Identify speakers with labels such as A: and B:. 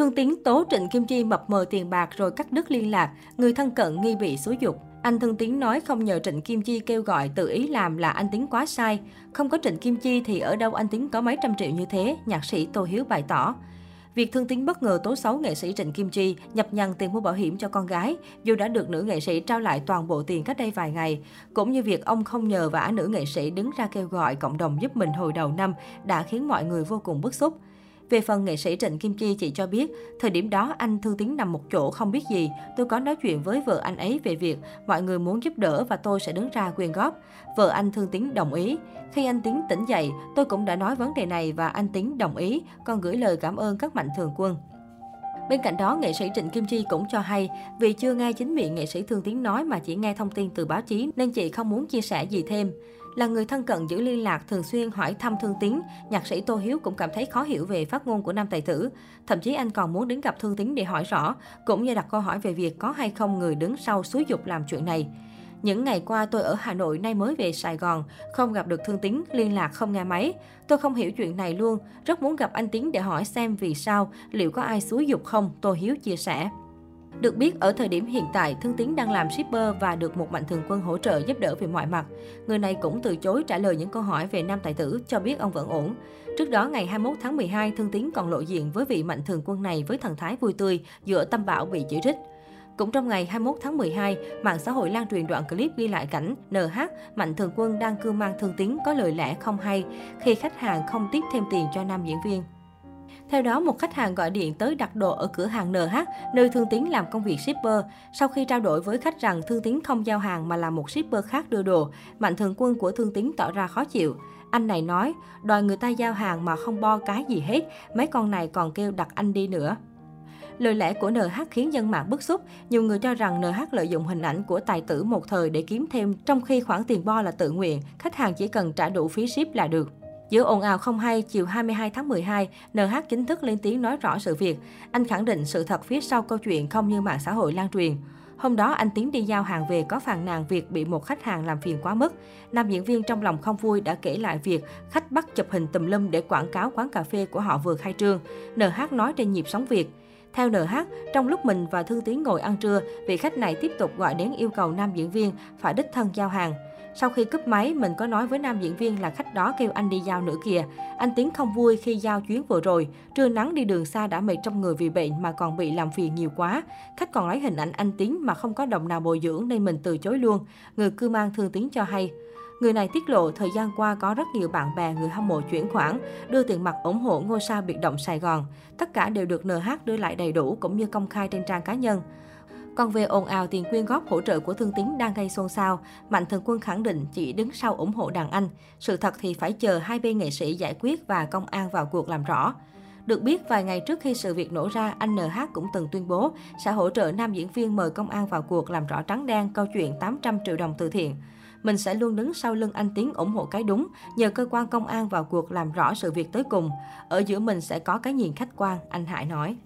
A: Thương Tiến tố Trịnh Kim Chi mập mờ tiền bạc rồi cắt đứt liên lạc, người thân cận nghi bị xúi dục. Anh Thương Tiến nói không nhờ Trịnh Kim Chi kêu gọi tự ý làm là anh Tiến quá sai. Không có Trịnh Kim Chi thì ở đâu anh Tiến có mấy trăm triệu như thế, nhạc sĩ Tô Hiếu bày tỏ. Việc Thương Tín bất ngờ tố xấu nghệ sĩ Trịnh Kim Chi nhập nhằn tiền mua bảo hiểm cho con gái, dù đã được nữ nghệ sĩ trao lại toàn bộ tiền cách đây vài ngày, cũng như việc ông không nhờ vả nữ nghệ sĩ đứng ra kêu gọi cộng đồng giúp mình hồi đầu năm đã khiến mọi người vô cùng bức xúc. Về phần nghệ sĩ Trịnh Kim Chi, chị cho biết, thời điểm đó anh Thương Tiến nằm một chỗ không biết gì. Tôi có nói chuyện với vợ anh ấy về việc mọi người muốn giúp đỡ và tôi sẽ đứng ra quyên góp. Vợ anh Thương Tiến đồng ý. Khi anh Tiến tỉnh dậy, tôi cũng đã nói vấn đề này và anh Tiến đồng ý, còn gửi lời cảm ơn các mạnh thường quân. Bên cạnh đó, nghệ sĩ Trịnh Kim Chi cũng cho hay, vì chưa nghe chính miệng nghệ sĩ Thương Tiến nói mà chỉ nghe thông tin từ báo chí nên chị không muốn chia sẻ gì thêm. Là người thân cận giữ liên lạc thường xuyên hỏi thăm Thương tín nhạc sĩ Tô Hiếu cũng cảm thấy khó hiểu về phát ngôn của nam tài tử. Thậm chí anh còn muốn đến gặp Thương tín để hỏi rõ, cũng như đặt câu hỏi về việc có hay không người đứng sau xúi dục làm chuyện này. Những ngày qua tôi ở Hà Nội nay mới về Sài Gòn, không gặp được Thương Tín, liên lạc không nghe máy. Tôi không hiểu chuyện này luôn, rất muốn gặp anh Tín để hỏi xem vì sao, liệu có ai xúi dục không, Tô Hiếu chia sẻ. Được biết, ở thời điểm hiện tại, Thương Tiến đang làm shipper và được một mạnh thường quân hỗ trợ giúp đỡ về mọi mặt. Người này cũng từ chối trả lời những câu hỏi về nam tài tử, cho biết ông vẫn ổn. Trước đó, ngày 21 tháng 12, Thương Tiến còn lộ diện với vị mạnh thường quân này với thần thái vui tươi, giữa tâm bão bị chỉ trích. Cũng trong ngày 21 tháng 12, mạng xã hội lan truyền đoạn clip ghi lại cảnh NH, Mạnh Thường Quân đang cưu mang Thương Tiến có lời lẽ không hay khi khách hàng không tiếp thêm tiền cho nam diễn viên. Theo đó, một khách hàng gọi điện tới đặt đồ ở cửa hàng NH, nơi Thương Tiến làm công việc shipper. Sau khi trao đổi với khách rằng Thương Tiến không giao hàng mà là một shipper khác đưa đồ, Mạnh Thường Quân của Thương Tiến tỏ ra khó chịu. Anh này nói, đòi người ta giao hàng mà không bo cái gì hết, mấy con này còn kêu đặt anh đi nữa. Lời lẽ của NH khiến dân mạng bức xúc. Nhiều người cho rằng NH lợi dụng hình ảnh của tài tử một thời để kiếm thêm, trong khi khoản tiền bo là tự nguyện, khách hàng chỉ cần trả đủ phí ship là được. Giữa ồn ào không hay, chiều 22 tháng 12, NH chính thức lên tiếng nói rõ sự việc. Anh khẳng định sự thật phía sau câu chuyện không như mạng xã hội lan truyền. Hôm đó, anh Tiến đi giao hàng về có phàn nàn việc bị một khách hàng làm phiền quá mức. Nam diễn viên trong lòng không vui đã kể lại việc khách bắt chụp hình tùm lum để quảng cáo quán cà phê của họ vừa khai trương. NH nói trên nhịp sóng Việt. Theo NH, trong lúc mình và Thương Tiến ngồi ăn trưa, vị khách này tiếp tục gọi đến yêu cầu nam diễn viên phải đích thân giao hàng. Sau khi cúp máy, mình có nói với nam diễn viên là khách đó kêu anh đi giao nữa kìa. Anh Tiến không vui khi giao chuyến vừa rồi. Trưa nắng đi đường xa đã mệt trong người vì bệnh mà còn bị làm phiền nhiều quá. Khách còn lấy hình ảnh anh Tiến mà không có đồng nào bồi dưỡng nên mình từ chối luôn. Người cư mang thương Tiến cho hay. Người này tiết lộ thời gian qua có rất nhiều bạn bè người hâm mộ chuyển khoản, đưa tiền mặt ủng hộ ngôi sao biệt động Sài Gòn. Tất cả đều được NH đưa lại đầy đủ cũng như công khai trên trang cá nhân. Còn về ồn ào tiền quyên góp hỗ trợ của Thương Tín đang gây xôn xao, Mạnh Thường Quân khẳng định chỉ đứng sau ủng hộ đàn anh. Sự thật thì phải chờ hai bên nghệ sĩ giải quyết và công an vào cuộc làm rõ. Được biết, vài ngày trước khi sự việc nổ ra, anh NH cũng từng tuyên bố sẽ hỗ trợ nam diễn viên mời công an vào cuộc làm rõ trắng đen câu chuyện 800 triệu đồng từ thiện. Mình sẽ luôn đứng sau lưng anh Tiến ủng hộ cái đúng, nhờ cơ quan công an vào cuộc làm rõ sự việc tới cùng. Ở giữa mình sẽ có cái nhìn khách quan, anh Hải nói.